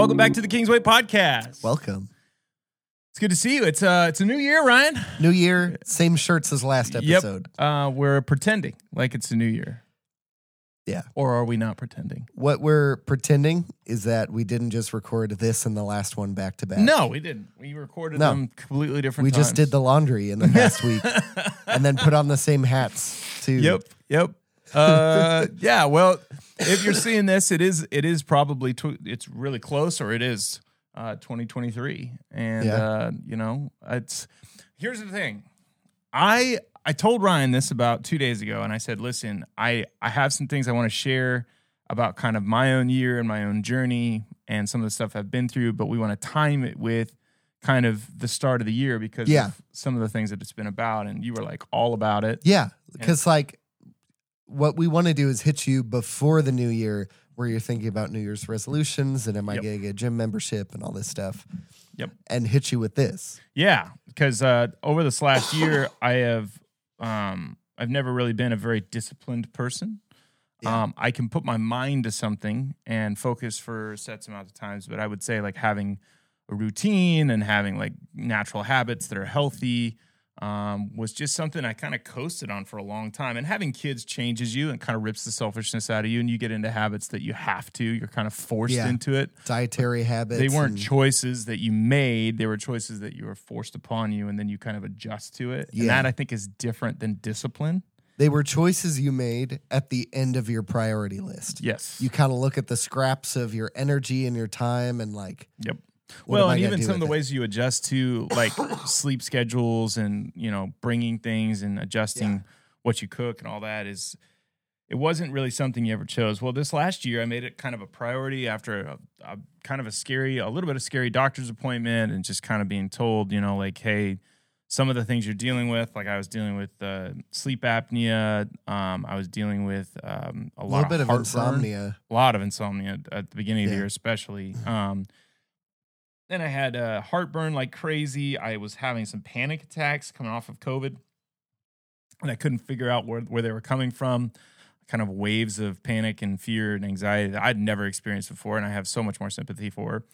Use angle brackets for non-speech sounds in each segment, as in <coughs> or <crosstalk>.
Welcome back to the Kingsway podcast. Welcome. It's good to see you. It's uh it's a new year, Ryan. New year, same shirts as last episode. Yep. Uh we're pretending like it's a new year. Yeah. Or are we not pretending? What we're pretending is that we didn't just record this and the last one back to back. No, we didn't. We recorded No. them completely different We just times. did the laundry in the past <laughs> week and then put on the same hats too. Yep. Yep. Uh <laughs> yeah, well, if you're seeing this, it is it is probably tw- it's really close or it is uh 2023. And Yeah. uh you know, it's here's the thing. I I told Ryan this about 2 days ago and I said, "Listen, I I have some things I want to share about kind of my own year and my own journey and some of the stuff I've been through, but we want to time it with kind of the start of the year because Yeah. of some of the things that it's been about and you were like all about it. Yeah. Because, like, what we want to do is hit you before the new year where you're thinking about New Year's resolutions and am I Yep. going to get a gym membership and all this stuff. Yep. And hit you with this. Yeah, because uh, over this last <coughs> year, I have um, I've never really been a very disciplined person. Yeah. Um, I can put my mind to something and focus for sets amount of times, but I would say like having a routine and having like natural habits that are healthy um, was just something I kind of coasted on for a long time. And having kids changes you and kind of rips the selfishness out of you, and you get into habits that you have to. You're kind of forced Yeah. into it Dietary habits. they weren't and- choices that you made they were choices that you were forced upon you and then you kind of adjust to it and Yeah. that i think is different than discipline They were choices you made at the end of your priority list. yes You kind of look at the scraps of your energy and your time and like, yep what well and even some of the it? ways you adjust to like <sighs> sleep schedules and you know bringing things and adjusting Yeah. what you cook and all that is it wasn't really something you ever chose well this last year i made it kind of a priority after a, a kind of a scary a little bit of scary doctor's appointment and just kind of being told you know like hey some of the things you're dealing with like i was dealing with uh, sleep apnea um, i was dealing with um, a a lot little bit of insomnia. a lot of insomnia at the beginning of the year, especially. Um, then I had uh, heartburn like crazy. I was having some panic attacks coming off of COVID, and I couldn't figure out where, where they were coming from. Kind of waves of panic and fear and anxiety that I'd never experienced before, and I have so much more sympathy for.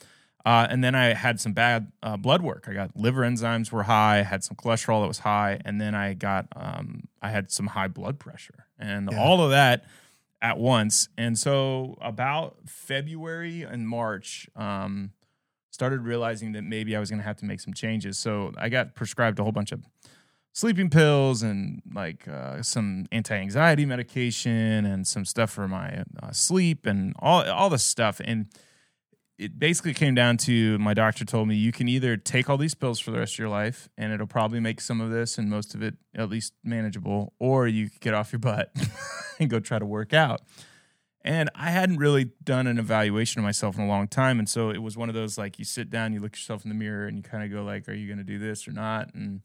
Uh, and then I had some bad uh, blood work. I got liver enzymes were high, I had some cholesterol that was high, and then I got um, I had some high blood pressure, and Yeah. all of that at once. And so about February and March, um, started realizing that maybe I was going to have to make some changes. So I got prescribed a whole bunch of sleeping pills and like uh, some anti-anxiety medication and some stuff for my uh, sleep and all all this stuff. And it basically came down to my doctor told me you can either take all these pills for the rest of your life and it'll probably make some of this and most of it at least manageable, or you could get off your butt <laughs> and go try to work out. And I hadn't really done an evaluation of myself in a long time. And so it was one of those like you sit down, you look yourself in the mirror and you kind of go like, are you going to do this or not? And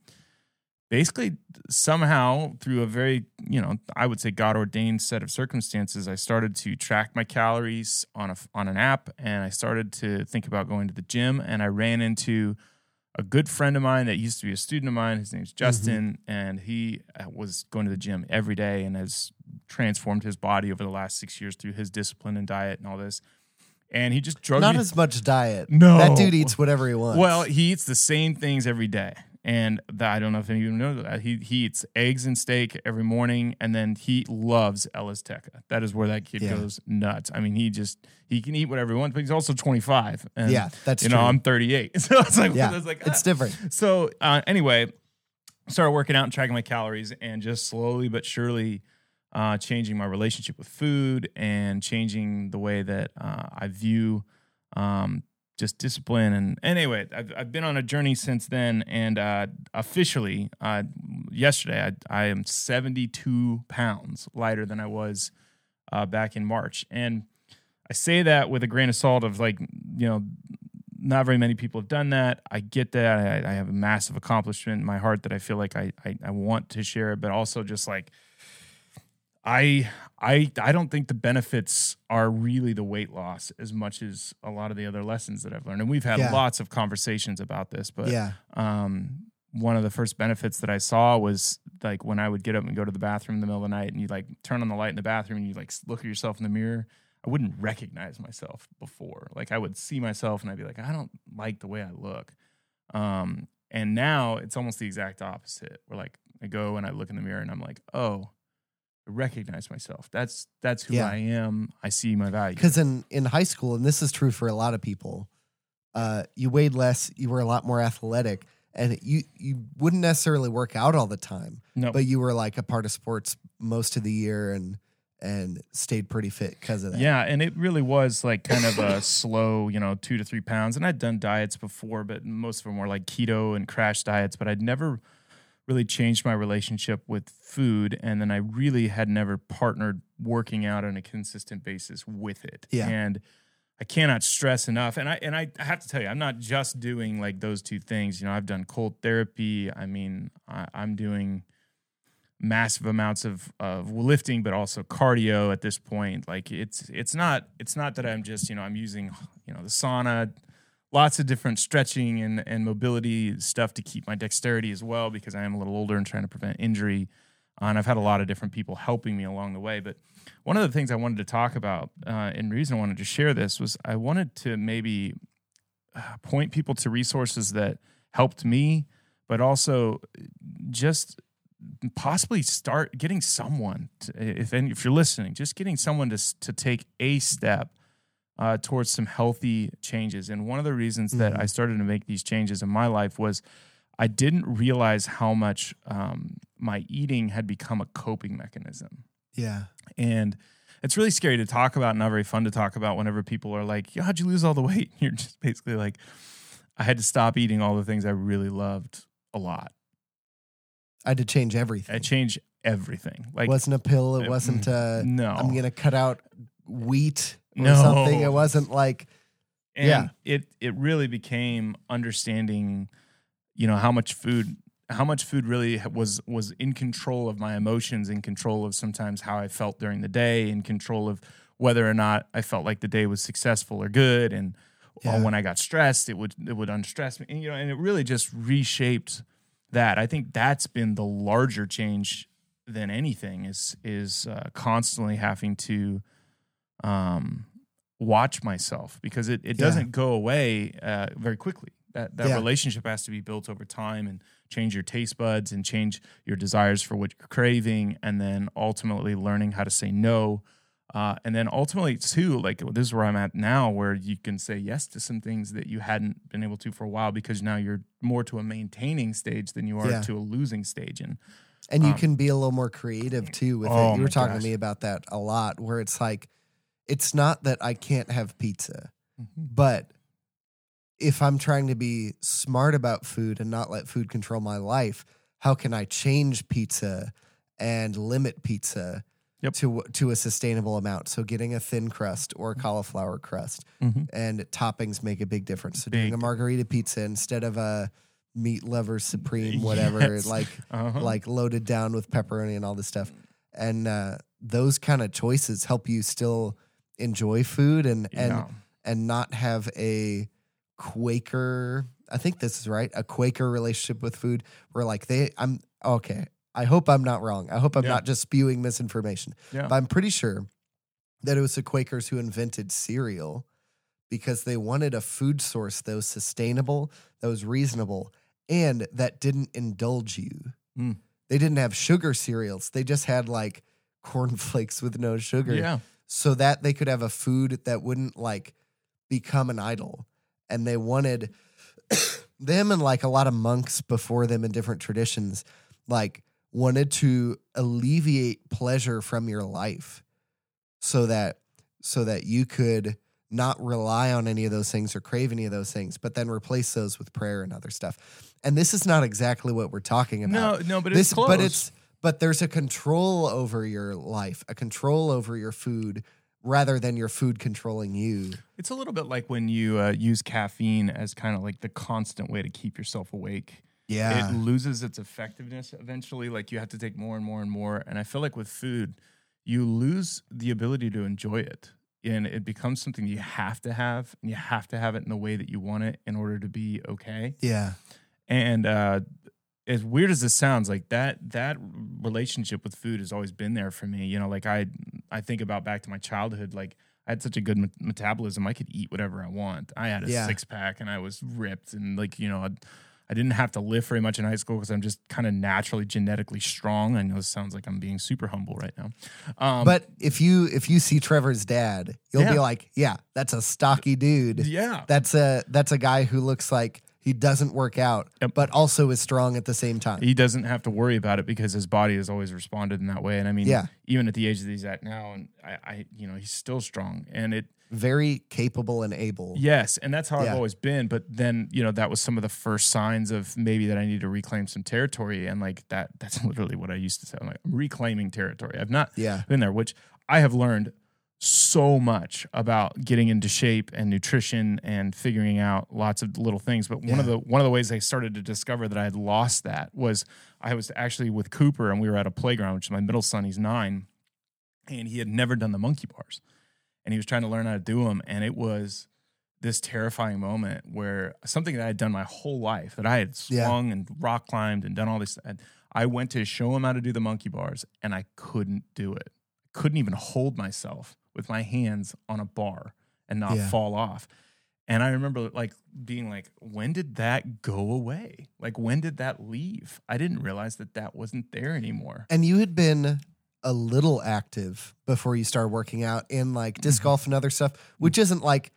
basically somehow through a very, you know, I would say God ordained set of circumstances, I started to track my calories on a on an app and I started to think about going to the gym and I ran into a good friend of mine that used to be a student of mine. His name's Justin, and he uh, was going to the gym every day and has transformed his body over the last six years through his discipline and diet and all this. And he just drove Not me. as much diet. No. That dude eats whatever he wants. well, he eats the same things every day. And that, I don't know if any of you know that. He, he eats eggs and steak every morning, and then he loves Ella's Teca. That is where that kid Yeah. goes nuts. I mean, he just, he can eat whatever he wants, but he's also 25. And, yeah, that's you true. know, I'm 38. <laughs> So it's like, yeah, it's like, it's ah. different. So uh, anyway, started working out and tracking my calories, and just slowly but surely uh, changing my relationship with food and changing the way that uh, I view um, just discipline. And anyway, I've, I've been on a journey since then, and uh, officially uh, yesterday I, I am 72 pounds lighter than I was uh, back in March, and I say that with a grain of salt of like you know not very many people have done that. I get that. I, I have a massive accomplishment in my heart that I feel like I, I I want to share, but also just like I I I don't think the benefits are really the weight loss as much as a lot of the other lessons that I've learned. And we've had Yeah. lots of conversations about this, but yeah, um one of the first benefits that I saw was like when I would get up and go to the bathroom in the middle of the night and you like turn on the light in the bathroom and you like look at yourself in the mirror. I wouldn't recognize myself before. Like I would see myself and I'd be like, I don't like the way I look. Um, and now it's almost the exact opposite. Where like I go and I look in the mirror and I'm like, oh, recognize myself. That's that's who Yeah. I am. I see my value. Because in in high school, and this is true for a lot of people, uh, you weighed less, you were a lot more athletic, and you you wouldn't necessarily work out all the time, No, but you were like a part of sports most of the year and and stayed pretty fit because of that. Yeah, and it really was like kind of a <coughs> slow, you know, two to three pounds. And I'd done diets before, but most of them were like keto and crash diets. But I'd never really changed my relationship with food, and then I really had never partnered working out on a consistent basis with it. Yeah. and I cannot stress enough. And I and I have to tell you, I'm not just doing like those two things. You know, I've done cold therapy. I mean, I, I'm doing massive amounts of of lifting but also cardio at this point like it's it's not it's not that i'm just you know i'm using you know the sauna lots of different stretching and and mobility stuff to keep my dexterity as well because i am a little older and trying to prevent injury. Uh, and i've had a lot of different people helping me along the way. But one of the things i wanted to talk about uh, and reason i wanted to share this was i wanted to maybe uh, point people to resources that helped me but also just possibly start getting someone to, if if you're listening just getting someone to to take a step uh, towards some healthy changes and one of the reasons that Mhm. I started to make these changes in my life was I didn't realize how much um, my eating had become a coping mechanism yeah, and it's really scary to talk about, not very fun to talk about whenever people are like, "Yo, how'd you lose all the weight?" And <laughs> You're just basically like, I had to stop eating all the things I really loved a lot. I had to change everything. I changed everything. Like, it wasn't a pill. It uh, wasn't a no, I'm gonna cut out wheat or No. something. It wasn't like and yeah. it it really became understanding, you know, how much food how much food really was was in control of my emotions, in control of sometimes how I felt during the day, in control of whether or not I felt like the day was successful or good, and uh, Yeah. when I got stressed, it would it would unstress me, and, you know, and it really just reshaped that. I think that's been the larger change than anything is is uh, constantly having to um, watch myself because it, it Yeah. doesn't go away uh, very quickly. That that Yeah. relationship has to be built over time and change your taste buds and change your desires for what you're craving, and then ultimately learning how to say no. Uh, and then ultimately too, like this is where I'm at now, where you can say yes to some things that you hadn't been able to for a while because now you're more to a maintaining stage than you are Yeah. to a losing stage. And and you Um, can be a little more creative too with Oh it. You were talking gosh. to me about that a lot, where it's like, it's not that I can't have pizza, but if I'm trying to be smart about food and not let food control my life, how can I change pizza and limit pizza Yep. to to a sustainable amount? So getting a thin crust or a cauliflower crust Mhm. and toppings make a big difference. So doing a margarita pizza instead of a meat lover supreme, <laughs> whatever, Yes. like Uh-huh. like loaded down with pepperoni and all this stuff. And uh, those kind of choices help you still enjoy food and and Yeah. and not have a Quaker. I think this is right. A Quaker relationship with food, where like they, I'm okay. I hope I'm not wrong. I hope I'm Yeah. not just spewing misinformation. Yeah. But I'm pretty sure that it was the Quakers who invented cereal because they wanted a food source that was sustainable, that was reasonable, and that didn't indulge you. Mm. They didn't have sugar cereals. They just had like cornflakes <laughs> with no sugar Yeah. So that they could have a food that wouldn't like become an idol. And they wanted <coughs> them and like a lot of monks before them in different traditions, like wanted to alleviate pleasure from your life so that so that you could not rely on any of those things or crave any of those things, but then replace those with prayer and other stuff. And this is not exactly what we're talking about No, no, but this it's close. but it's but there's a control over your life a control over your food rather than your food controlling you It's a little bit like when you uh, use caffeine as kind of like the constant way to keep yourself awake. yeah It loses its effectiveness eventually. Like you have to take more and more and more. And I feel like with food, you lose the ability to enjoy it. And it becomes something you have to have, and you have to have it in the way that you want it in order to be okay. yeah And uh, as weird as this sounds, like that that relationship with food has always been there for me. You know, like I I think about back to my childhood. Like I had such a good me- metabolism. I could eat whatever I want. I had a Yeah. six pack and I was ripped and like you know. I'd, I didn't have to lift very much in high school because I'm just kind of naturally genetically strong. I know this sounds like I'm being super humble right now. Um, But if you if you see Trevor's dad, you'll be like, yeah, that's a stocky dude. yeah, That's a that's a guy who looks like he doesn't work out, Yep. but also is strong at the same time. he doesn't have to worry about it because his body has always responded in that way. And I mean, Yeah. even at the age that he's at now, and I, I you know, he's still strong. And it, Very capable and able. yes, and that's how Yeah. I've always been. But then, you know, that was some of the first signs of maybe that I need to reclaim some territory. And like that, that's <laughs> literally what I used to say. I'm like, I'm reclaiming territory. I've not Yeah. been there, which I have learned so much about getting into shape and nutrition and figuring out lots of little things. But one of the one of the ways I started to discover that I had lost that was I was actually with Cooper and we were at a playground, which is my middle son, he's nine, and he had never done the monkey bars. And he was trying to learn how to do them. And it was this terrifying moment where something that I had done my whole life that I had Yeah. swung and rock climbed and done all this. and I went to show him how to do the monkey bars and I couldn't do it. Couldn't even hold myself with my hands on a bar and not Yeah. fall off. And I remember like being like, when did that go away? Like, when did that leave? I didn't realize that that wasn't there anymore. And you had been a little active before you started working out in like Mm-hmm. disc golf and other stuff, which isn't like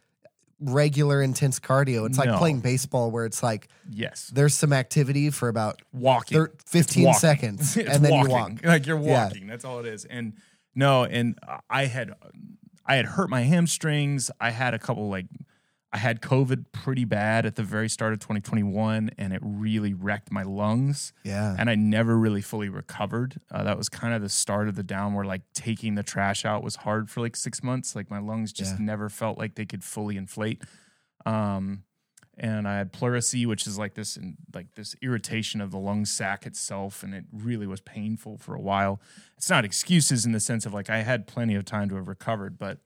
regular intense cardio. It's like No. playing baseball where it's like Yes. there's some activity for about Walking. thir- 15 walking. seconds <laughs> and then walking. you walk. Like you're Yeah. walking. That's all it is. And no, and I had I had hurt my hamstrings. I had a couple like I had COVID pretty bad at the very start of 2021, and it really wrecked my lungs. Yeah. And I never really fully recovered. Uh, that was kind of the start of the down where like taking the trash out was hard for like six months. Like my lungs just Yeah. never felt like they could fully inflate. Um, and I had pleurisy, which is like this like this irritation of the lung sac itself, and it really was painful for a while. It's not excuses in the sense of like I had plenty of time to have recovered, but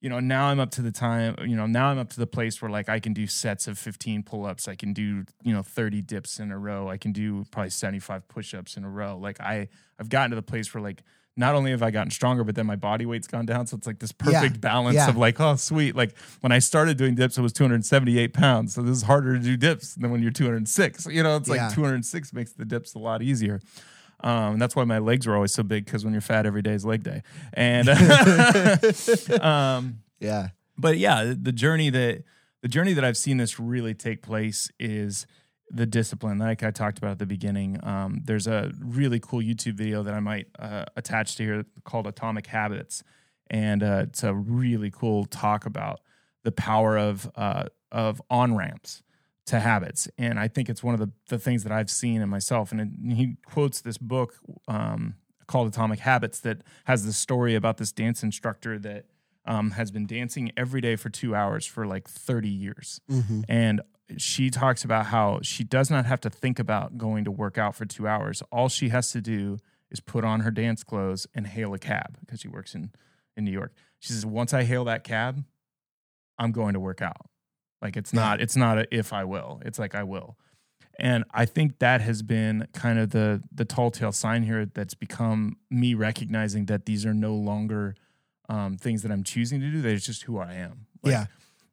you know now I'm up to the time. You know now I'm up to the place where like I can do sets of 15 pull ups, I can do you know 30 dips in a row, I can do probably 75 push ups in a row. Like I I've gotten to the place where like not only have I gotten stronger, but then my body weight's gone down. So it's like this perfect balance Yeah. of like, oh, sweet. Like when I started doing dips, it was 278 pounds. So this is harder to do dips than when you're 206. You know, it's like Yeah. 206 makes the dips a lot easier. Um, and that's why my legs were always so big because when you're fat, every day is leg day. And <laughs> um, yeah. but yeah, the journey that the journey that I've seen this really take place is the discipline, like I talked about at the beginning. Um, there's a really cool YouTube video that I might uh, attach to here called Atomic Habits, and uh, it's a really cool talk about the power of uh, of on ramps to habits. And I think it's one of the, the things that I've seen in myself. And, it, and he quotes this book um, called Atomic Habits that has the story about this dance instructor that um, has been dancing every day for two hours for like 30 years. hmm And she talks about how she does not have to think about going to work out for two hours. All she has to do is put on her dance clothes and hail a cab because she works in, in New York. She says, once I hail that cab, I'm going to work out. Like it's not, it's not a if I will. It's like I will. And I think that has been kind of the the tall tale sign here that's become me recognizing that these are no longer um, things that I'm choosing to do. They're just who I am. Like, Yeah.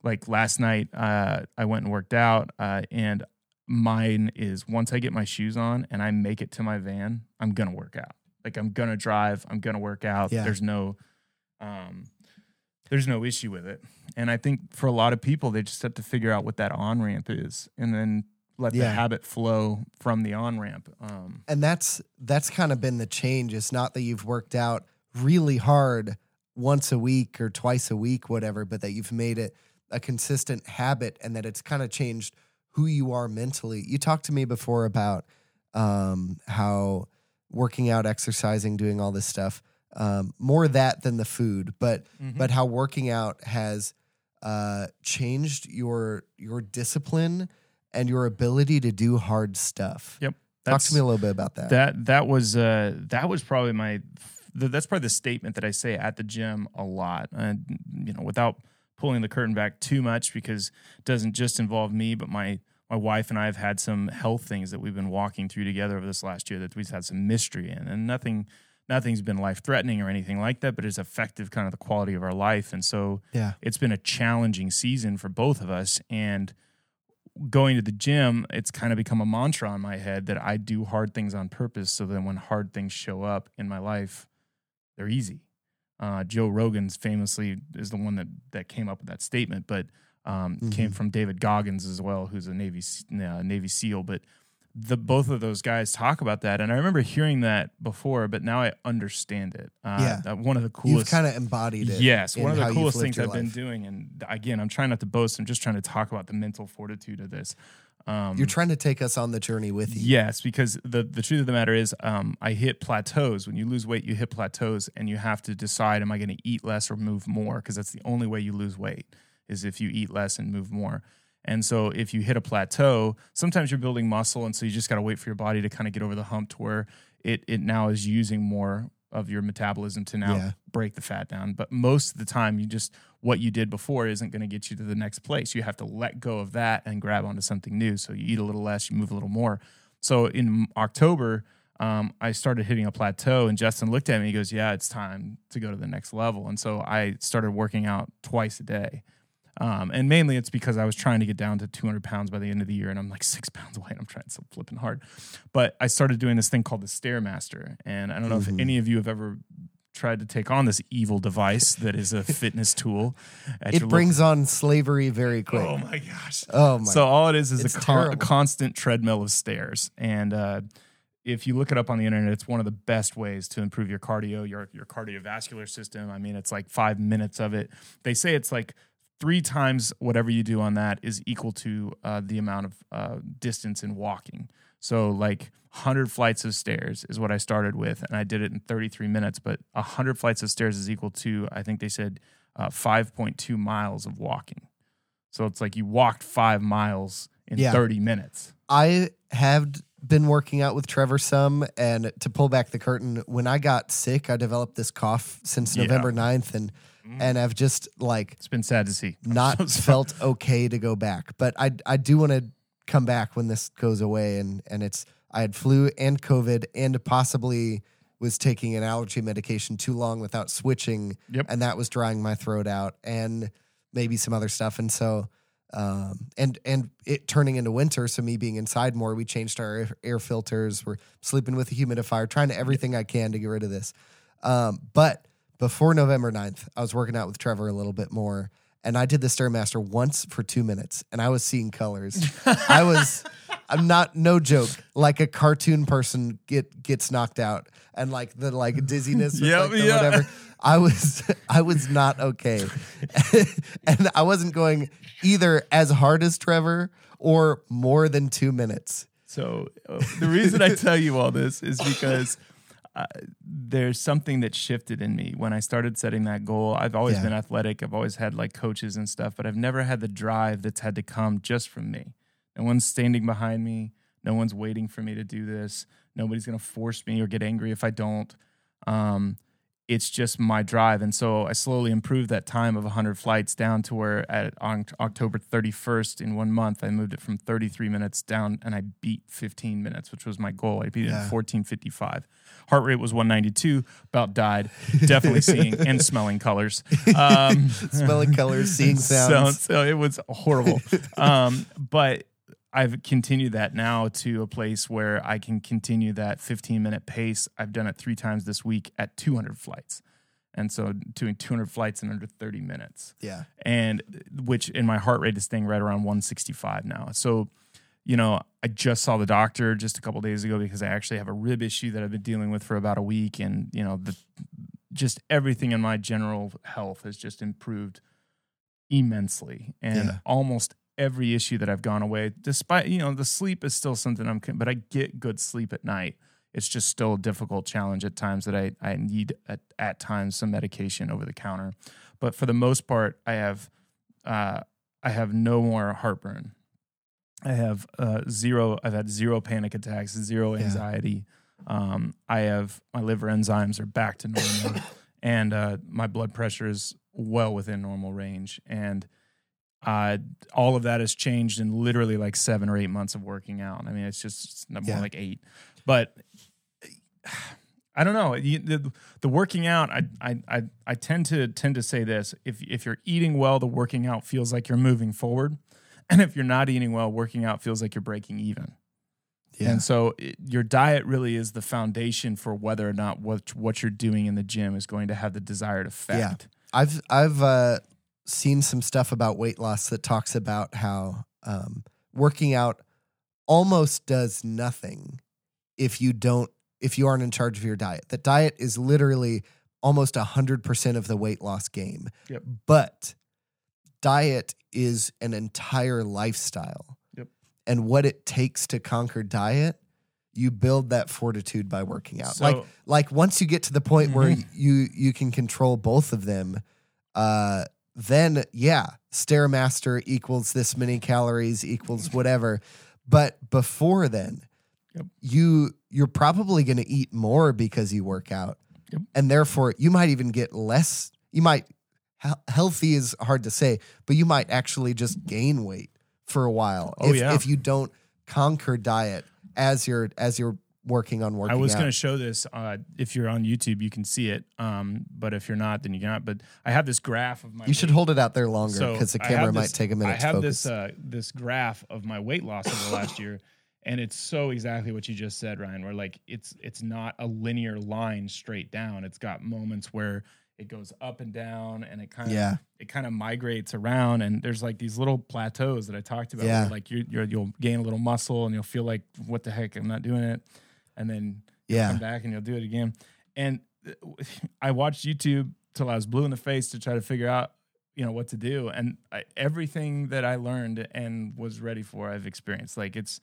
Like last night, uh, I went and worked out, uh, and mine is once I get my shoes on and I make it to my van, I'm gonna work out. Like I'm gonna drive. I'm gonna work out. Yeah. There's no, um, there's no issue with it. And I think for a lot of people, they just have to figure out what that on ramp is, and then let the habit flow from the on ramp. Um, And that's that's kind of been the change. It's not that you've worked out really hard once a week or twice a week, whatever, but that you've made it a consistent habit and that it's kind of changed who you are mentally. You talked to me before about um, how working out, exercising, doing all this stuff, um, more that than the food, but Mm-hmm. but how working out has uh, changed your your discipline and your ability to do hard stuff. Yep. Talk to me a little bit about that. That that was uh that was probably my th- that's probably the statement that I say at the gym a lot. And you know, without pulling the curtain back too much because it doesn't just involve me, but my my wife and I have had some health things that we've been walking through together over this last year that we've had some mystery in, and nothing nothing's been life threatening or anything like that, but it's affected kind of the quality of our life. And so Yeah. it's been a challenging season for both of us. And going to the gym, it's kind of become a mantra on my head that I do hard things on purpose so that when hard things show up in my life, they're easy. Uh, Joe Rogan's famously is the one that that came up with that statement, but um, came Mhm. from David Goggins as well, who's a Navy uh, Navy SEAL. But the both of those guys talk about that, and I remember hearing that before, but now I understand it. Uh, Yeah. one of the coolest. You've kind of embodied it. Yes, one of the coolest things I've been doing, and again, I'm trying not to boast. I'm just trying to talk about the mental fortitude of this. Um, You're trying to take us on the journey with you. Yes, because the the truth of the matter is, um, I hit plateaus. When you lose weight, you hit plateaus, and you have to decide: Am I going to eat less or move more? Because that's the only way you lose weight is if you eat less and move more. And so, if you hit a plateau, sometimes you're building muscle, and so you just got to wait for your body to kind of get over the hump to where it it now is using more of your metabolism to now Yeah. break the fat down. But most of the time, you just what you did before isn't going to get you to the next place. You have to let go of that and grab onto something new. So you eat a little less, you move a little more. So in October, um, I started hitting a plateau, and Justin looked at me. He goes, "Yeah, it's time to go to the next level." And so I started working out twice a day. Um, and mainly it's because I was trying to get down to 200 pounds by the end of the year, and I'm like six <laughs> pounds away, and I'm trying so flipping hard. But I started doing this thing called the Stairmaster, and I don't know Mhm. if any of you have ever tried to take on this evil device that is a fitness tool. It brings on slavery very local- quick. Oh my gosh! Oh, my. So all it is is a, con- a constant treadmill of stairs, and uh, if you look it up on the internet, it's one of the best ways to improve your cardio, your your cardiovascular system. I mean, it's like five minutes of it. They say it's like three times whatever you do on that is equal to uh, the amount of uh, distance in walking. So like 100 flights of stairs is what I started with, and I did it in 33 minutes. But 100 flights of stairs is equal to I think they said uh, 5.2 miles of walking. So it's like you walked five miles in Yeah. 30 minutes. I have been working out with Trevor some, and to pull back the curtain, when I got sick, I developed this cough since Yeah. November 9th, and Mhm. and I've just like It's been sad to see. <laughs> Not so felt okay to go back. But I I do want to come back when this goes away, and and it's I had flu and COVID, and possibly was taking an allergy medication too long without switching, Yep. and that was drying my throat out, and maybe some other stuff, and so. Um, and and it turning into winter, so me being inside more, we changed our air, air filters. We're sleeping with a humidifier, trying to everything I can to get rid of this. Um, but before November 9th, I was working out with Trevor a little bit more, and I did the Stairmaster once for two minutes, and I was seeing colors. <laughs> I was, I'm not, no joke, like a cartoon person get gets knocked out, and like the like dizziness, with, Yep, like, the yeah. whatever. I was, <laughs> I was not okay, <laughs> and I wasn't going either as hard as Trevor or more than two minutes. So uh, the reason I tell you all this is because <laughs> uh, there's something that shifted in me when I started setting that goal. I've always Yeah. been athletic. I've always had like coaches and stuff, but I've never had the drive that's had to come just from me. No one's standing behind me. No one's waiting for me to do this. Nobody's going to force me or get angry if I don't. Um, it's just my drive. And so I slowly improved that time of 100 flights down to where at on October 31st in one month, I moved it from 33 minutes down and I beat 15 minutes, which was my goal. I beat it Yeah. in 1455. Heart rate was 192, about died. Definitely seeing <laughs> and smelling colors. <laughs> Um, Smelling colors, seeing <laughs> sounds. so it was horrible. um, but I've continued that now to a place where I can continue that 15 minute pace. I've done it three times this week at 200 flights. And so doing 200 flights in under 30 minutes. Yeah, And which in my heart rate is staying right around 165 now. So, you know, I just saw the doctor just a couple days ago because I actually have a rib issue that I've been dealing with for about a week. And, you know, the, just everything in my general health has just improved immensely. And Yeah. almost every issue that I've gone away, despite, you know, the sleep is still something I'm, but I get good sleep at night. It's just still a difficult challenge at times that I, I need at, at times some medication over the counter. But for the most part, I have, uh, I have no more heartburn. I have uh, zero. I've had zero panic attacks, zero Yeah. anxiety. Um, I have my liver enzymes are back to normal, <coughs> and uh, my blood pressure is well within normal range. And uh, all of that has changed in literally like seven or eight months of working out. I mean, it's just it's more Yeah. like eight, but I don't know. You- The, the working out, I, I, I, I tend to tend to say this: if if you're eating well, the working out feels like you're moving forward, <clears throat> and if you're not eating well, working out feels like you're breaking even. Yeah. And so, it, your diet really is the foundation for whether or not what what you're doing in the gym is going to have the desired effect. Yeah. I've I've uh, seen some stuff about weight loss that talks about how um, working out almost does nothing if you don't if you aren't in charge of your diet. That diet is literally almost hundred percent of the weight loss game. Yep. But diet is an entire lifestyle. Yep. And what it takes to conquer diet, you build that fortitude by working out. So- like like once you get to the point where Mhm. you you can control both of them, uh, then yeah, stairmaster equals this many calories equals whatever. But before then, Yep. you you're probably going to eat more because you work out, Yep. and therefore you might even get less. You might he- healthy is hard to say, but you might actually just gain weight for a while Oh, if, yeah. if you don't conquer diet as you're as you're working on working I was going to show this. Uh, if you're on YouTube, you can see it. Um, but if you're not, then you cannot. But I have this graph of my. You should weight- hold it out there longer So, because the camera might this- take a minute I to have focus. this uh, this graph of my weight loss over the last year, and it's so exactly what you just said, Ryan. Where like it's it's not a linear line straight down. It's got moments where it goes up and down, and it kind of Yeah. it kind of migrates around. And there's like these little plateaus that I talked about. Yeah. Like you you're, you'll gain a little muscle, and you'll feel like what the heck, I'm not doing it, and then yeah, come back and you'll do it again. And uh, I watched YouTube till I was blue in the face to try to figure out, you know, what to do. And I, everything that I learned and was ready for, I've experienced. Like it's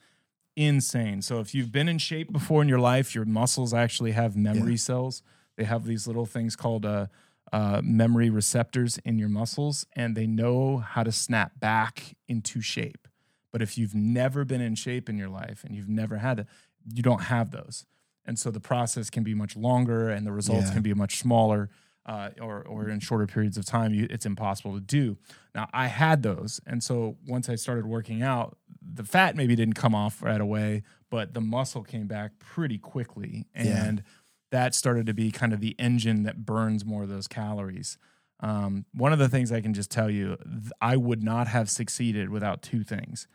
insane. So if you've been in shape before in your life, your muscles actually have memory Yeah. cells. They have these little things called uh, uh, memory receptors in your muscles, and they know how to snap back into shape. But if you've never been in shape in your life and you've never had it, you don't have those. And so the process can be much longer and the results Yeah. can be much smaller uh, or, or in shorter periods of time. You, it's impossible to do. Now i had those. And so once i started working out the fat maybe didn't come off right away but the muscle came back pretty quickly. Yeah. and that started to be kind of the engine that burns more of those calories. Um, one of the things i can just tell you th- i would not have succeeded without two things.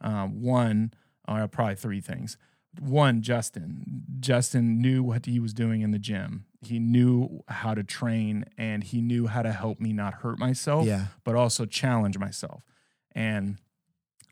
Um, one or probably three things one justin. Justin knew what he was doing in the gym. He knew how to train and he knew how to help me not hurt myself yeah, but also challenge myself. And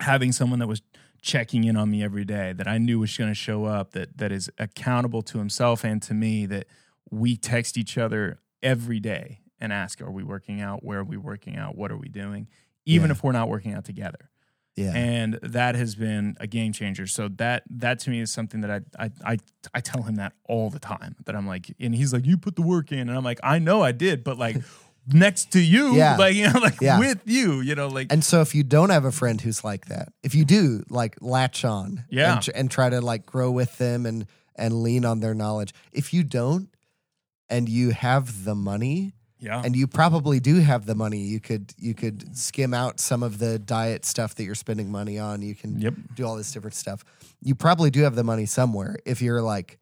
having someone that was checking in on me every day that i knew was going to show up that that is accountable to himself and to me that we text each other every day and ask are we working out? Where are we working out? What are we doing? Even Yeah. if we're not working out together yeah, and that has been a game changer. So that that to me is something that I I I, I tell him that all the time. That I'm like, and he's like, you put the work in, and I'm like, I know I did, but like <laughs> next to you, Yeah. like you know, like Yeah. with you, you know, like And so if you don't have a friend who's like that, if you do, like latch on, Yeah. and, and try to like grow with them and and lean on their knowledge. If you don't, and you have the money, yeah, and you probably do have the money, you could you could skim out some of the diet stuff that you're spending money on. You can yep, do all this different stuff. You probably do have the money somewhere. If you're like,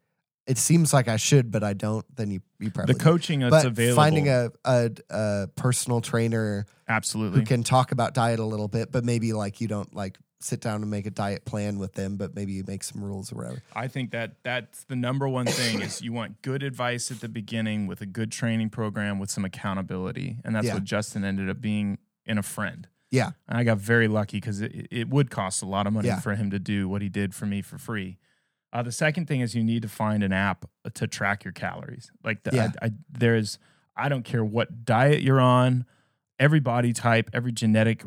it seems like I should, but I don't, then you you probably the do. coaching that's But available, finding a, a a personal trainer absolutely. who can talk about diet a little bit, but maybe like you don't like sit down and make a diet plan with them, but maybe you make some rules or whatever. I think that that's the number one thing is you want good advice at the beginning with a good training program with some accountability, and that's Yeah. what Justin ended up being in a friend. Yeah. And I got very lucky because it, it would cost a lot of money Yeah. for him to do what he did for me for free. Uh, the second thing is you need to find an app to track your calories. Like the, Yeah. I, I, there's, I don't care what diet you're on, every body type, every genetic,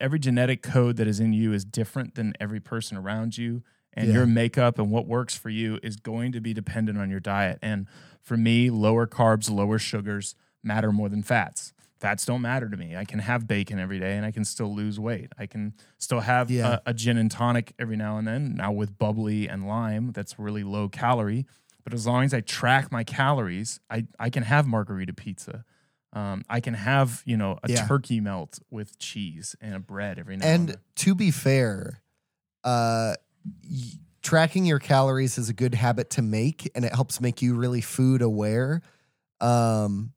every genetic code that is in you is different than every person around you, and Yeah. your makeup and what works for you is going to be dependent on your diet. And for me, lower carbs, lower sugars matter more than fats. Fats don't matter to me. I can have bacon every day and I can still lose weight. I can still have Yeah. a, a gin and tonic every now and then. Now with bubbly and lime, that's really low calorie. But as long as I track my calories, I, I can have margarita pizza. Um, I can have you know a Yeah. turkey melt with cheese and a bread every now and, And to be fair, uh, y- tracking your calories is a good habit to make and it helps make you really food aware. Um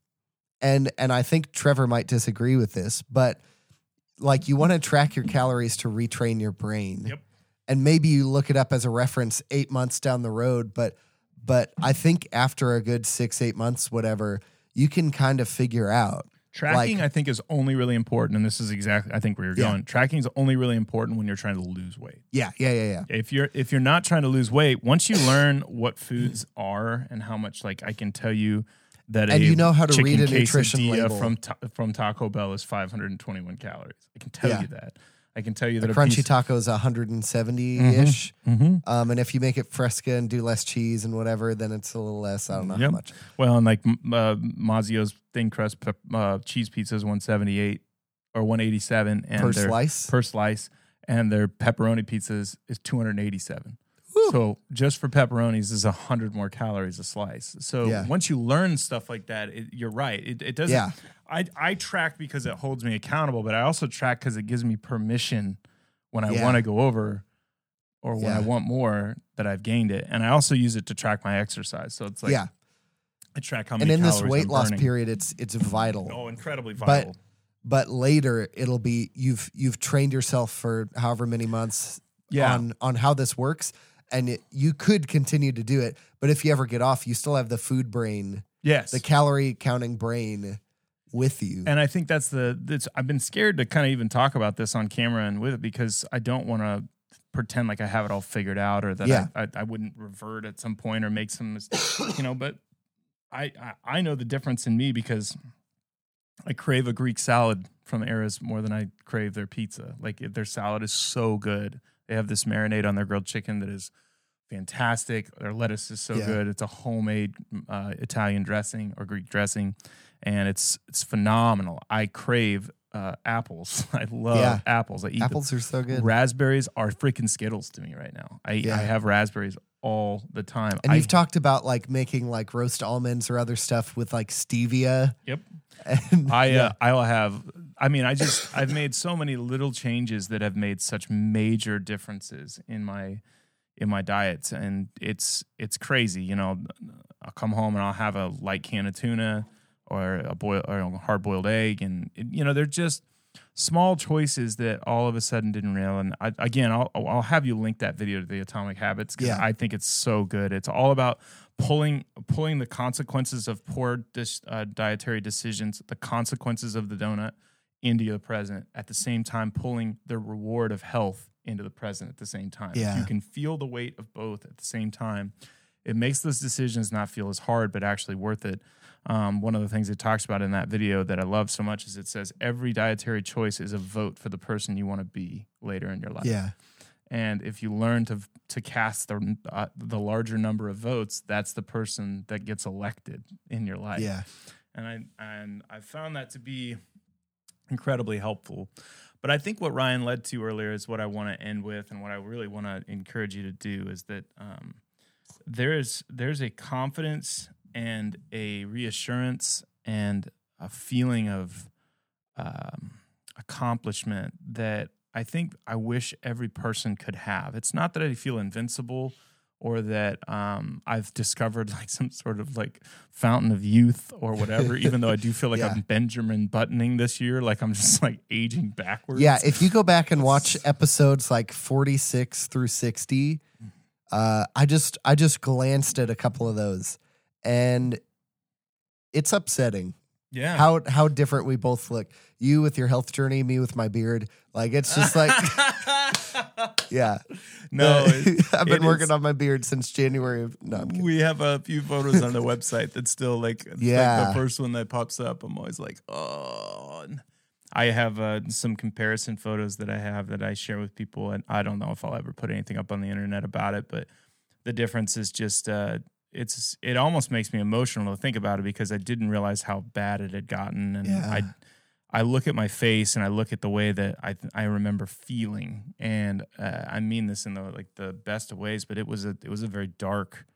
and and I think Trevor might disagree with this, but like you want to track your calories to retrain your brain. Yep. And maybe you look it up as a reference 8 months down the road, but but I think after a good 6 8 months whatever, you can kind of figure out Tracking, Like- I think, is only really important, and this is exactly I think where you're Yeah. going. Tracking is only really important when you're trying to lose weight. Yeah, yeah, yeah, yeah. If you're if you're not trying to lose weight, once you learn what foods are and how much, like I can tell you that And a you know how to read a nutrition label. from from Taco Bell is 521 calories. I can tell Yeah. you that. I can tell you that A a, crunchy piece, taco is 170 ish. Mhm. Um, and if you make it fresca and do less cheese and whatever, then it's a little less. I don't know how much. Well, and like uh, Mazzio's thin crust uh, cheese pizza is 178 or 187, and Per slice? per slice, and their pepperoni pizzas is 287. So just for pepperonis is hundred more calories a slice. So Yeah. once you learn stuff like that, it, you're right. It, it doesn't. Yeah. I I track because it holds me accountable, but I also track because it gives me permission when I Yeah. want to go over or when I Yeah. want more that I've gained it, and I also use it to track my exercise. So it's like yeah. I track how many. And in this calories weight I'm loss burning. period, it's it's vital. Oh, incredibly vital. But later it'll be you've you've trained yourself for however many months yeah, on on how this works, and it, you could continue to do it. But if you ever get off, you still have the food brain, yes. the calorie counting brain with you. and I think that's the. That's, I've been scared to kind of even talk about this on camera and with it because I don't want to pretend like I have it all figured out or that Yeah. I, I, I wouldn't revert at some point or make some, you know. But I, I I know the difference in me because I crave a Greek salad from Eras more than I crave their pizza. Like their salad is so good. They have this marinade on their grilled chicken that is fantastic. Their lettuce is so Yeah. good. It's a homemade uh, Italian dressing or Greek dressing, and it's it's phenomenal. I crave uh, apples. <laughs> I love Yeah. apples. I eat them. Apples are so good. Raspberries are freaking Skittles to me right now. I Yeah. I have raspberries all the time. And I, you've talked about like making like roast almonds or other stuff with like stevia. Yep. <laughs> And, I uh, I'll have. I mean, I just I've made so many little changes that have made such major differences in my in my diets, and it's it's crazy. You know, I'll come home and I'll have a light can of tuna or a boil or a hard boiled egg, and it, you know they're just small choices that all of a sudden didn't real. And I, again, I'll I'll have you link that video to the Atomic Habits because Yeah. I think it's so good. It's all about pulling pulling the consequences of poor dis, uh, dietary decisions, the consequences of the donut into the present at the same time pulling the reward of health into the present at the same time. If you can feel the weight of both at the same time, it makes those decisions not feel as hard, but actually worth it. Um, one of the things it talks about in that video that I love so much is it says every dietary choice is a vote for the person you want to be later in your life. yeah. And if you learn to to cast the uh, the larger number of votes, that's the person that gets elected in your life. Yeah. And I and I found that to be incredibly helpful. But I think what Ryan led to earlier is what I want to end with, and what I really want to encourage you to do is that um, there's there's a confidence and a reassurance and a feeling of um, accomplishment that I think I wish every person could have. It's not that I feel invincible or that um, I've discovered <laughs> like some sort of like fountain of youth or whatever, even though I do feel like Yeah. I'm Benjamin buttoning this year, like I'm just like aging backwards. Yeah, if you go back and watch episodes like 46 through 60, uh, I just I just glanced at a couple of those and it's upsetting yeah. how how different we both look. You with your health journey, me with my beard. Like it's just like <laughs> yeah. no, it- <laughs> I've been working is- on my beard since January of no, we have a few photos on the website that's still like, it's like Yeah. the first one that pops up. I'm always like, oh. I have uh, some comparison photos that I have that I share with people, and I don't know if I'll ever put anything up on the internet about it, but the difference is just uh, it's it almost makes me emotional to think about it because I didn't realize how bad it had gotten, and Yeah. I I look at my face and I look at the way that I I remember feeling, and uh, I mean this in the like the best of ways, but it was a it was a very dark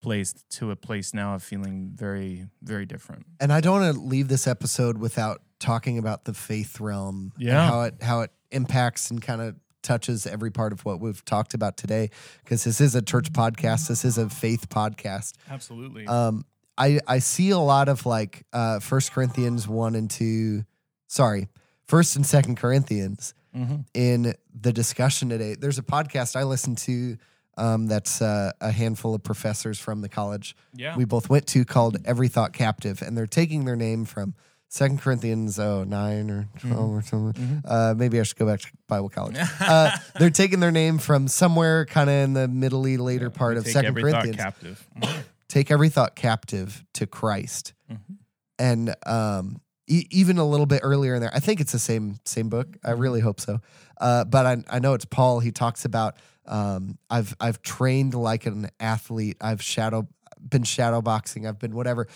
place to a place now of feeling very very different. And I don't want to leave this episode without talking about the faith realm. and Yeah. how it how it impacts and kind of touches every part of what we've talked about today because this is a church podcast. This is a faith podcast. Absolutely. Um, I I see a lot of like uh First Corinthians one and two. Sorry, First and Second Corinthians mm-hmm. in the discussion today. There's a podcast I listen to um, that's uh, a handful of professors from the college Yeah. we both went to called Every Thought Captive, and they're taking their name from Second Corinthians oh nine or 12 or something. Mhm. Uh, maybe I should go back to Bible college. <laughs> uh, they're taking their name from somewhere kind of in the middly later part We of take Second every thought Corinthians. captive. <clears throat> Take every thought captive to Christ, Mhm. and um, e- even a little bit earlier in there, I think it's the same same book. I really hope so. Uh, but I, I know it's Paul. He talks about um, I've I've trained like an athlete. I've shadow been shadow boxing. I've been whatever.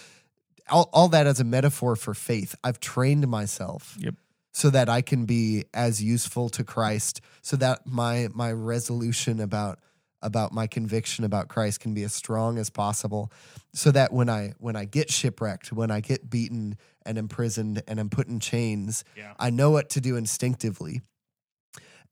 All, all that as a metaphor for faith. I've trained myself Yep. so that I can be as useful to Christ. So that my my resolution about about my conviction about Christ can be as strong as possible. So that when I when I get shipwrecked, when I get beaten and imprisoned and I'm put in chains, Yeah. I know what to do instinctively.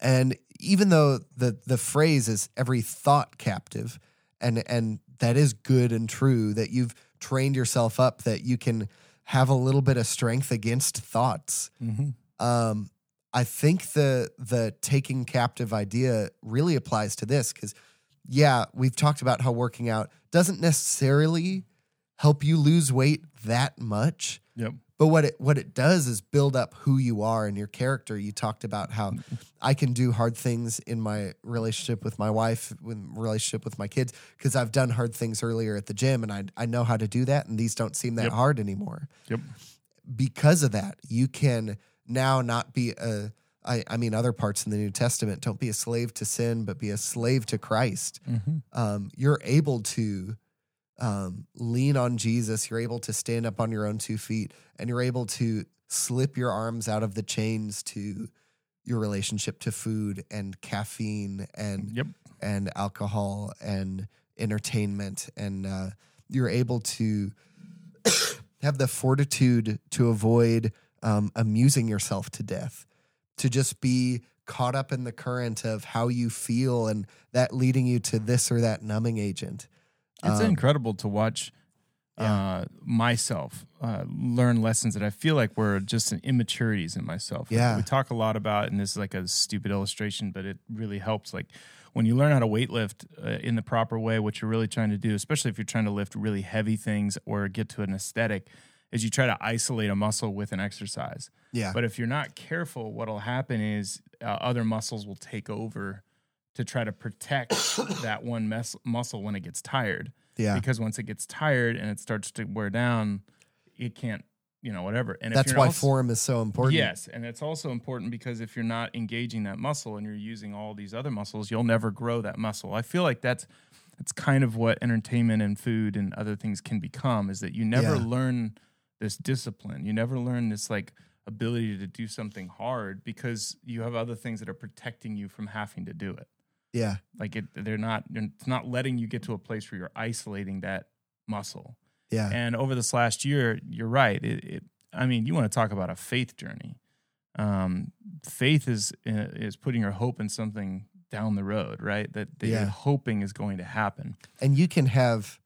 And even though the the phrase is every thought captive, and and that is good and true, that you've trained yourself up that you can have a little bit of strength against thoughts. Mm-hmm. Um, I think the the taking captive idea really applies to this because, yeah, we've talked about how working out doesn't necessarily help you lose weight that much. Yep. But what it what it does is build up who you are and your character. You talked about how I can do hard things in my relationship with my wife, with relationship with my kids, because I've done hard things earlier at the gym and I I know how to do that, and these don't seem that Yep. hard anymore. Yep. Because of that, you can now not be a I, I mean other parts in the New Testament, don't be a slave to sin, but be a slave to Christ Mm-hmm. um, you're able to um, lean on Jesus. You're able to stand up on your own two feet, and you're able to slip your arms out of the chains to your relationship to food and caffeine and Yep. and alcohol and entertainment, and uh, you're able to <coughs> have the fortitude to avoid um, amusing yourself to death, to just be caught up in the current of how you feel and that leading you to this or that numbing agent. It's Um, incredible to watch uh, myself uh, learn lessons that I feel like were just an immaturities in myself. Like, Yeah. we talk a lot about, and this is like a stupid illustration, but it really helps. Like when you learn how to weightlift uh, in the proper way, what you're really trying to do, especially if you're trying to lift really heavy things or get to an aesthetic, is you try to isolate a muscle with an exercise. Yeah. But if you're not careful, what'll happen is uh, other muscles will take over to try to protect that one mes- muscle when it gets tired. yeah. Because once it gets tired and it starts to wear down, it can't, you know, whatever. And That's why also- form is so important. Yes, and it's also important because if you're not engaging that muscle and you're using all these other muscles, you'll never grow that muscle. I feel like that's that's kind of what entertainment and food and other things can become is that you never Yeah. learn this discipline. You never learn this like ability to do something hard because you have other things that are protecting you from having to do it. Yeah. Like it, they're not. It's not letting you get to a place where you're isolating that muscle. Yeah. And over this last year, you're right. It, it I mean, you want to talk about a faith journey. Um, faith is uh, is putting your hope in something down the road, right? That, that Yeah. you're hoping is going to happen. And you can have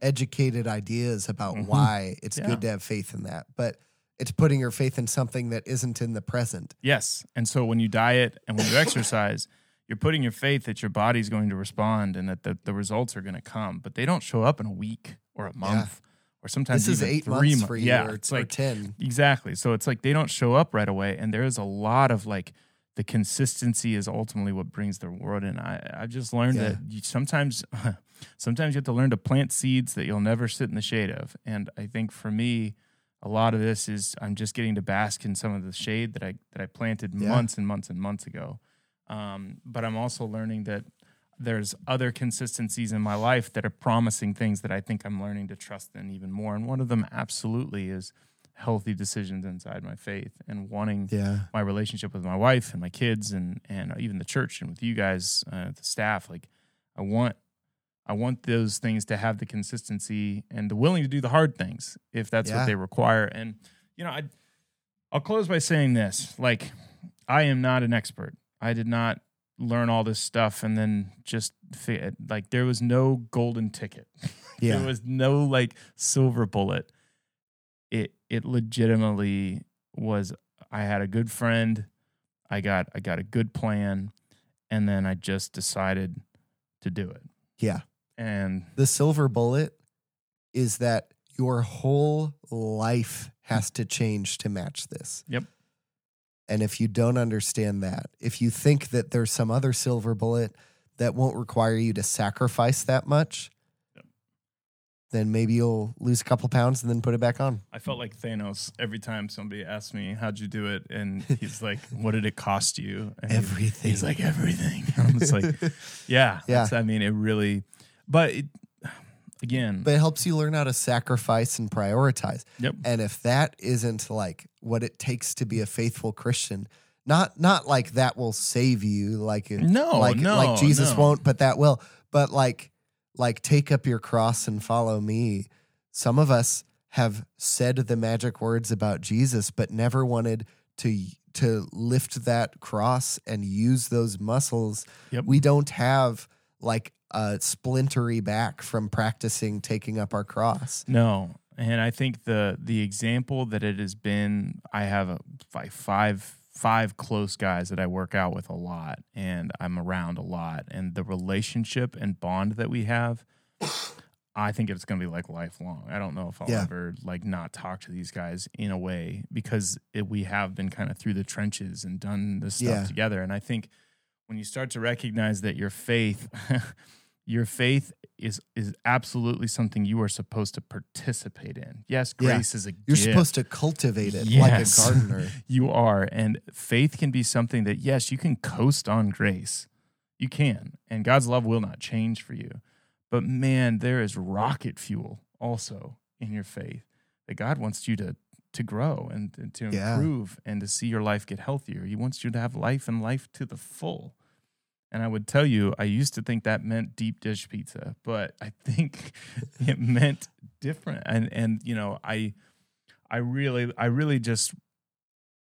educated ideas about Mhm. why it's Yeah. good to have faith in that. But it's putting your faith in something that isn't in the present. Yes. And so when you diet and when you exercise, you're putting your faith that your body's going to respond and that the, the results are going to come, but they don't show up in a week or a month or sometimes This is even eight three months mo- for you Yeah, or, it's like 10. Exactly. So it's like they don't show up right away, and there is a lot of like the consistency is ultimately what brings the world in. I I've just learned Yeah. that you, sometimes <laughs> sometimes you have to learn to plant seeds that you'll never sit in the shade of, and I think for me. A lot of this is I'm just getting to bask in some of the shade that I that I planted Yeah. months and months and months ago. Um, but I'm also learning that there's other consistencies in my life that are promising things that I think I'm learning to trust in even more. And one of them absolutely is healthy decisions inside my faith and wanting Yeah. my relationship with my wife and my kids and and even the church and with you guys, uh, the staff. Like I want I want those things to have the consistency and the willing to do the hard things if that's Yeah. what they require. And you know, I I'll close by saying this: like I am not an expert. I did not learn all this stuff and then just like there was no golden ticket. <laughs> Yeah. there was no like silver bullet. It it legitimately was I had a good friend, I got I got a good plan, and then I just decided to do it. Yeah. And The silver bullet is that your whole life has to change to match this. Yep. And if you don't understand that, if you think that there's some other silver bullet that won't require you to sacrifice that much, Yep. then maybe you'll lose a couple pounds and then put it back on. I felt like Thanos every time somebody asked me, How'd you do it? And he's like, <laughs> What did it cost you? And Everything. He's like, Everything. <laughs> I'm just like, <laughs> Yeah. Yeah. I mean, it really, but it, again, but it helps you learn how to sacrifice and prioritize. yep. And if that isn't like what it takes to be a faithful Christian, not not like that will save you, like No, like no, like Jesus no. won't, but that will. But like like take up your cross and follow me. Some of us have said the magic words about Jesus, but never wanted to to lift that cross and use those muscles. Yep. We don't have like a splintery back from practicing taking up our cross. No, and I think the the example that it has been, I have a, five five close guys that I work out with a lot, and I'm around a lot, and the relationship and bond that we have. I think it's going to be like lifelong. I don't know if I'll Yeah. ever like not talk to these guys in a way because it, we have been kind of through the trenches and done this stuff Yeah. together. And I think when you start to recognize that your faith, <laughs> your faith is is absolutely something you are supposed to participate in. Yes, Yeah. grace is a gift. You're supposed to cultivate it like a gardener. <laughs> You are. And faith can be something that, yes, you can coast on grace. You can. And God's love will not change for you. But man, there is rocket fuel also in your faith that God wants you to to grow and, and to Yeah. improve and to see your life get healthier. He wants you to have life and life to the full. And I would tell you, I used to think that meant deep dish pizza, but I <laughs> think it meant different. And and you know, I I really I really just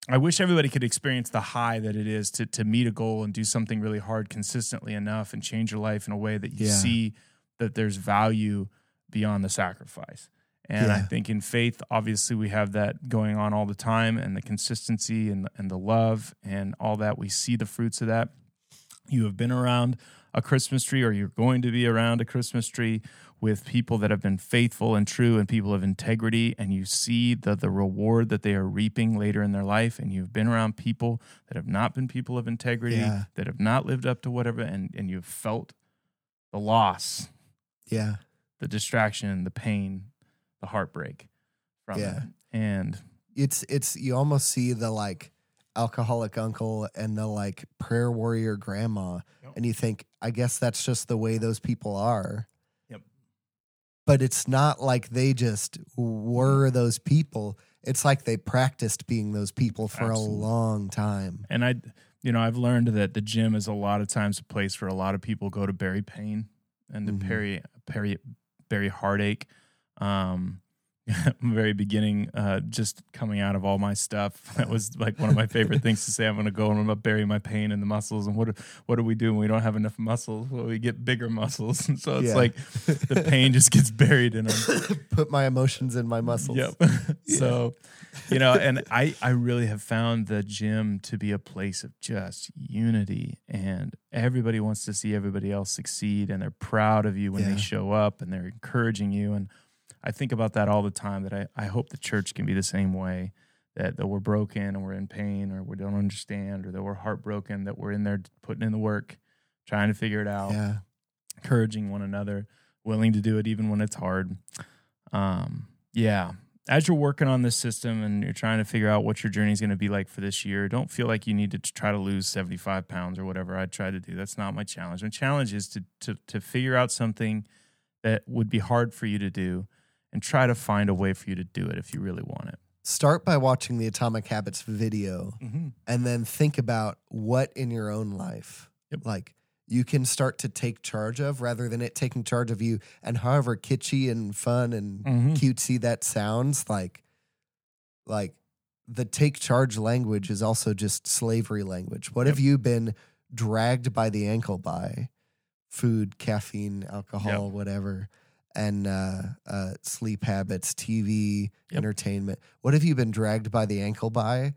I wish everybody could experience the high that it is to to meet a goal and do something really hard consistently enough and change your life in a way that you Yeah. see that there's value beyond the sacrifice. And I think in faith, obviously, we have that going on all the time, and the consistency and and the love and all that. We see the fruits of that. You have been around a Christmas tree, or you're going to be around a Christmas tree with people that have been faithful and true, and people of integrity, and you see the the reward that they are reaping later in their life. And you've been around people that have not been people of integrity, Yeah. that have not lived up to whatever, and and you've felt the loss Yeah. the distraction, the pain, the heartbreak from Yeah. it. And It's it's you almost see the like alcoholic uncle and the like prayer warrior grandma Yep. and you think I guess that's just the way those people are. Yep. But it's not like they just were those people. It's like they practiced being those people for Absolutely. a long time. and I you know, I've learned that the gym is a lot of times a place where a lot of people go to bury pain and to Mhm. bury bury bury heartache. Um <laughs> very beginning, uh, just coming out of all my stuff. <laughs> That was like one of my favorite <laughs> things to say. I'm going to go and I'm going to bury my pain in the muscles. And what do, what do we do when we don't have enough muscles? Well, we get bigger muscles. And so it's Yeah. like the pain just gets buried in them. Put my emotions in my muscles. Yep. so, you know, and I I really have found the gym to be a place of just unity and everybody wants to see everybody else succeed and they're proud of you when Yeah. they show up and they're encouraging you and I think about that all the time that I I hope the church can be the same way that that we're broken and we're in pain or we don't understand or that we're heartbroken that we're in there putting in the work trying to figure it out Yeah. encouraging one another, willing to do it even when it's hard. Um, yeah. As you're working on this system and you're trying to figure out what your journey is going to be like for this year, don't feel like you need to try to lose 75 pounds or whatever I try to do. That's not my challenge. My challenge is to, to, to figure out something that would be hard for you to do and try to find a way for you to do it if you really want it. Start by watching the Atomic Habits video Mm-hmm. and then think about what in your own life Yep. like you can start to take charge of rather than it taking charge of you and however kitschy and fun and Mhm. cutesy that sounds like like the take charge language is also just slavery language what have you been dragged by the ankle by food, caffeine, alcohol, whatever, and uh, uh, sleep habits, TV, Yep. entertainment. What have you been dragged by the ankle by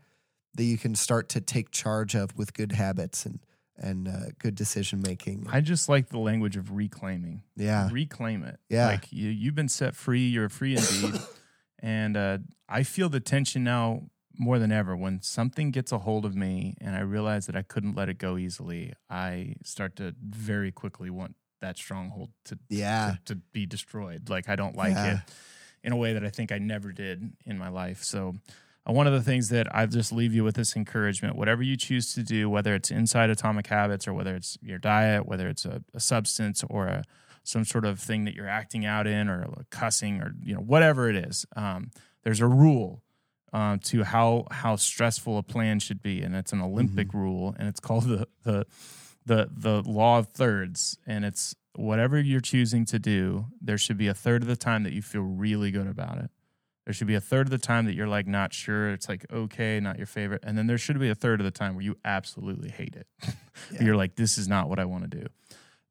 that you can start to take charge of with good habits and and uh, good decision making? I just like the language of reclaiming. Yeah, Reclaim it. Yeah. Like you, you've been set free. You're free indeed. <laughs> and uh, I feel the tension now more than ever. When something gets a hold of me and I realize that I couldn't let it go easily, I start to very quickly want that stronghold to, yeah, to, to be destroyed. Like I don't like Yeah. it in a way that I think I never did in my life. So, uh, one of the things that I just leave you with this encouragement whatever you choose to do, whether it's inside Atomic Habits or whether it's your diet, whether it's a, a substance or a, some sort of thing that you're acting out in or cussing or you know whatever it is, um, there's a rule. Uh, to how how stressful a plan should be, and it's an Olympic rule, and it's called the the the the law of thirds and it's whatever you're choosing to do there should be a third of the time that you feel really good about it. There should be a third of the time that you're like not sure it's like okay not your favorite and then there should be a third of the time where you absolutely hate it. <laughs> Yeah. you're like this is not what i want to do.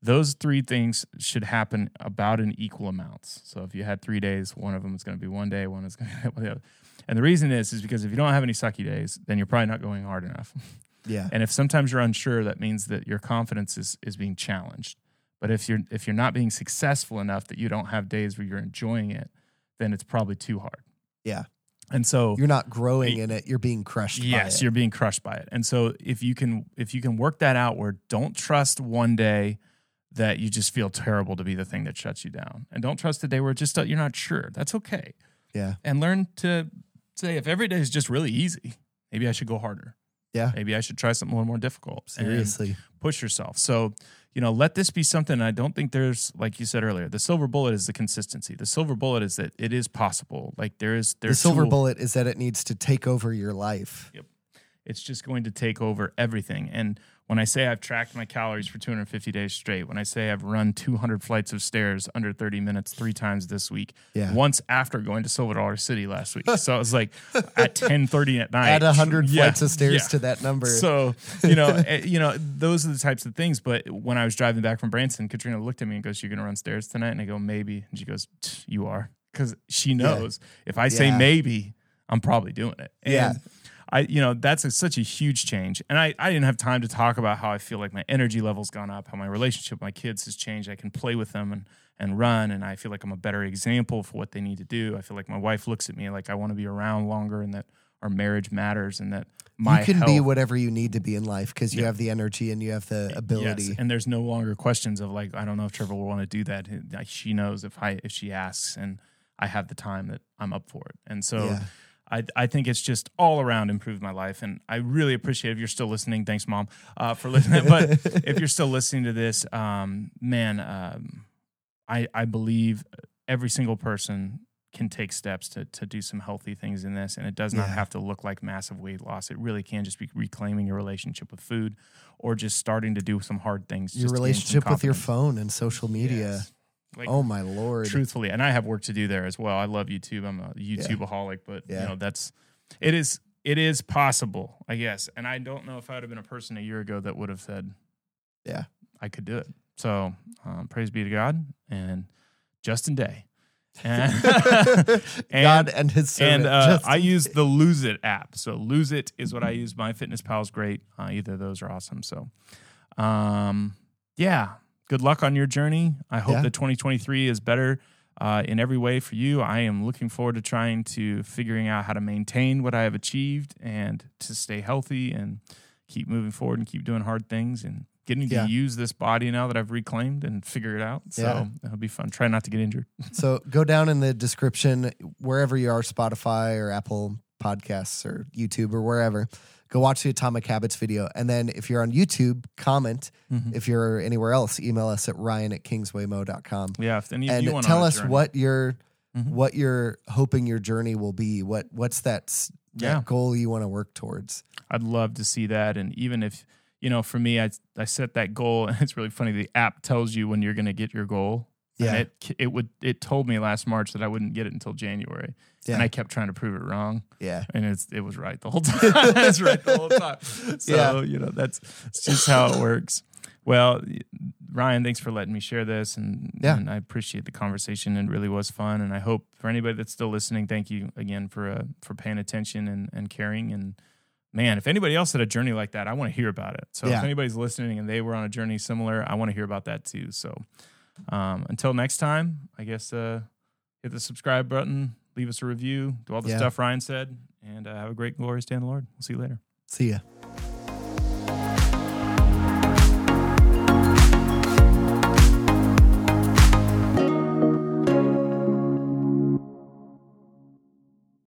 Those three things should happen about in equal amounts. So if you had three days one of them is going to be one day one is going to be <laughs> the other. And the reason is is because if you don't have any sucky days then you're probably not going hard enough <laughs> yeah, and if sometimes you're unsure, that means that your confidence is is being challenged. But if you're if you're not being successful enough that you don't have days where you're enjoying it, then it's probably too hard. Yeah. And so You're not growing in it. You're being crushed. by yes, you're being crushed by it. And so if you can if you can work that out where don't trust one day that you just feel terrible to be the thing that shuts you down. And don't trust the day where just you're not sure. That's okay. Yeah. And learn to say if every day is just really easy, maybe I should go harder. Yeah. Maybe I should try something a little more difficult. Seriously. push yourself. So, you know, let this be something. I don't think there's, like you said earlier, the silver bullet is the consistency. The silver bullet is that it is possible. Like there is, The silver tool- bullet is that it needs to take over your life. Yep. It's just going to take over everything. And when I say I've tracked my calories for 250 days straight, when I say I've run 200 flights of stairs under 30 minutes three times this week, Yeah. once after going to Silver Dollar City last week. so it was like at <laughs> 10:30 at night. Add a hundred Yeah, flights of stairs yeah. to that number. So you know, eh, you know, those are the types of things. But when I was driving back from Branson, Katrina looked at me and goes, "You're gonna run stairs tonight?" And I go, "Maybe." And she goes, "You are," because she knows if I say maybe, I'm probably doing it. And Yeah. I, you know, that's a, such a huge change. And I, I didn't have time to talk about how I feel like my energy level's gone up, how my relationship with my kids has changed. I can play with them and and run, and I feel like I'm a better example for what they need to do. I feel like my wife looks at me like I want to be around longer, and that our marriage matters, and that my you can health, be whatever you need to be in life because you Yeah. have the energy and you have the ability. Yes, and there's no longer questions of like I don't know if Trevor will want to do that. She knows if I if she asks, and I have the time that I'm up for it. And so Yeah. I I think it's just all around improved my life, and I really appreciate if you're still listening. Thanks, mom, uh, for listening. but <laughs> if you're still listening to this, um, man, um, I I believe every single person can take steps to to do some healthy things in this, and it does not Yeah. have to look like massive weight loss. It really can just be reclaiming your relationship with food, or just starting to do some hard things. your just to gain some relationship with your phone and social media. Yes. Like, oh my lord. truthfully, and I have work to do there as well. I love YouTube. I'm a YouTubeaholic, but Yeah. you know that's it is it is possible, I guess. And I don't know if I would have been a person a year ago that would have said, Yeah. I could do it." So um, praise be to God and Justin Day. <laughs> And, <laughs> and- God and his servant. and uh, I use the Lose It app. So Lose It is what I use. My Fitness Pal's great. Uh, either of those are awesome. So, um, yeah, good luck on your journey. I hope Yeah. that 2023 is better uh, in every way for you. I am looking forward to trying to figuring out how to maintain what I have achieved and to stay healthy and keep moving forward and keep doing hard things and getting Yeah. to use this body now that I've reclaimed and figure it out. So Yeah. it'll be fun. Try not to get injured. <laughs> So go down in the description wherever you are, Spotify or Apple Podcasts or YouTube or wherever. Go watch the Atomic Habits video. And then if you're on YouTube, comment. Mhm. If you're anywhere else, email us at ryan at kingswaymo.com. Yeah, if any And you tell us what your Mhm. what you're hoping your journey will be. What what's that, s- that goal you want to work towards? I'd love to see that. And even if, you know, for me, I, I set that goal <laughs> and it's really funny. The app tells you when you're going to get your goal. Yeah. And it it would it told me last March that I wouldn't get it until January. Yeah. And I kept trying to prove it wrong. Yeah. And it's it was right the whole <laughs> time. it's right the whole time. <laughs> So, Yeah. you know, that's it's just how it works. Well, Ryan, thanks for letting me share this and, Yeah. and I appreciate the conversation. It really was fun. And I hope for anybody that's still listening, thank you again for uh, for paying attention and, and caring. And man, if anybody else had a journey like that, I want to hear about it. So Yeah. if anybody's listening and they were on a journey similar, I want to hear about that too. So um, until next time, I guess uh, hit the subscribe button, leave us a review, do all the Yeah. stuff Ryan said, and uh, have a great, glorious day in the Lord. We'll see you later. See ya.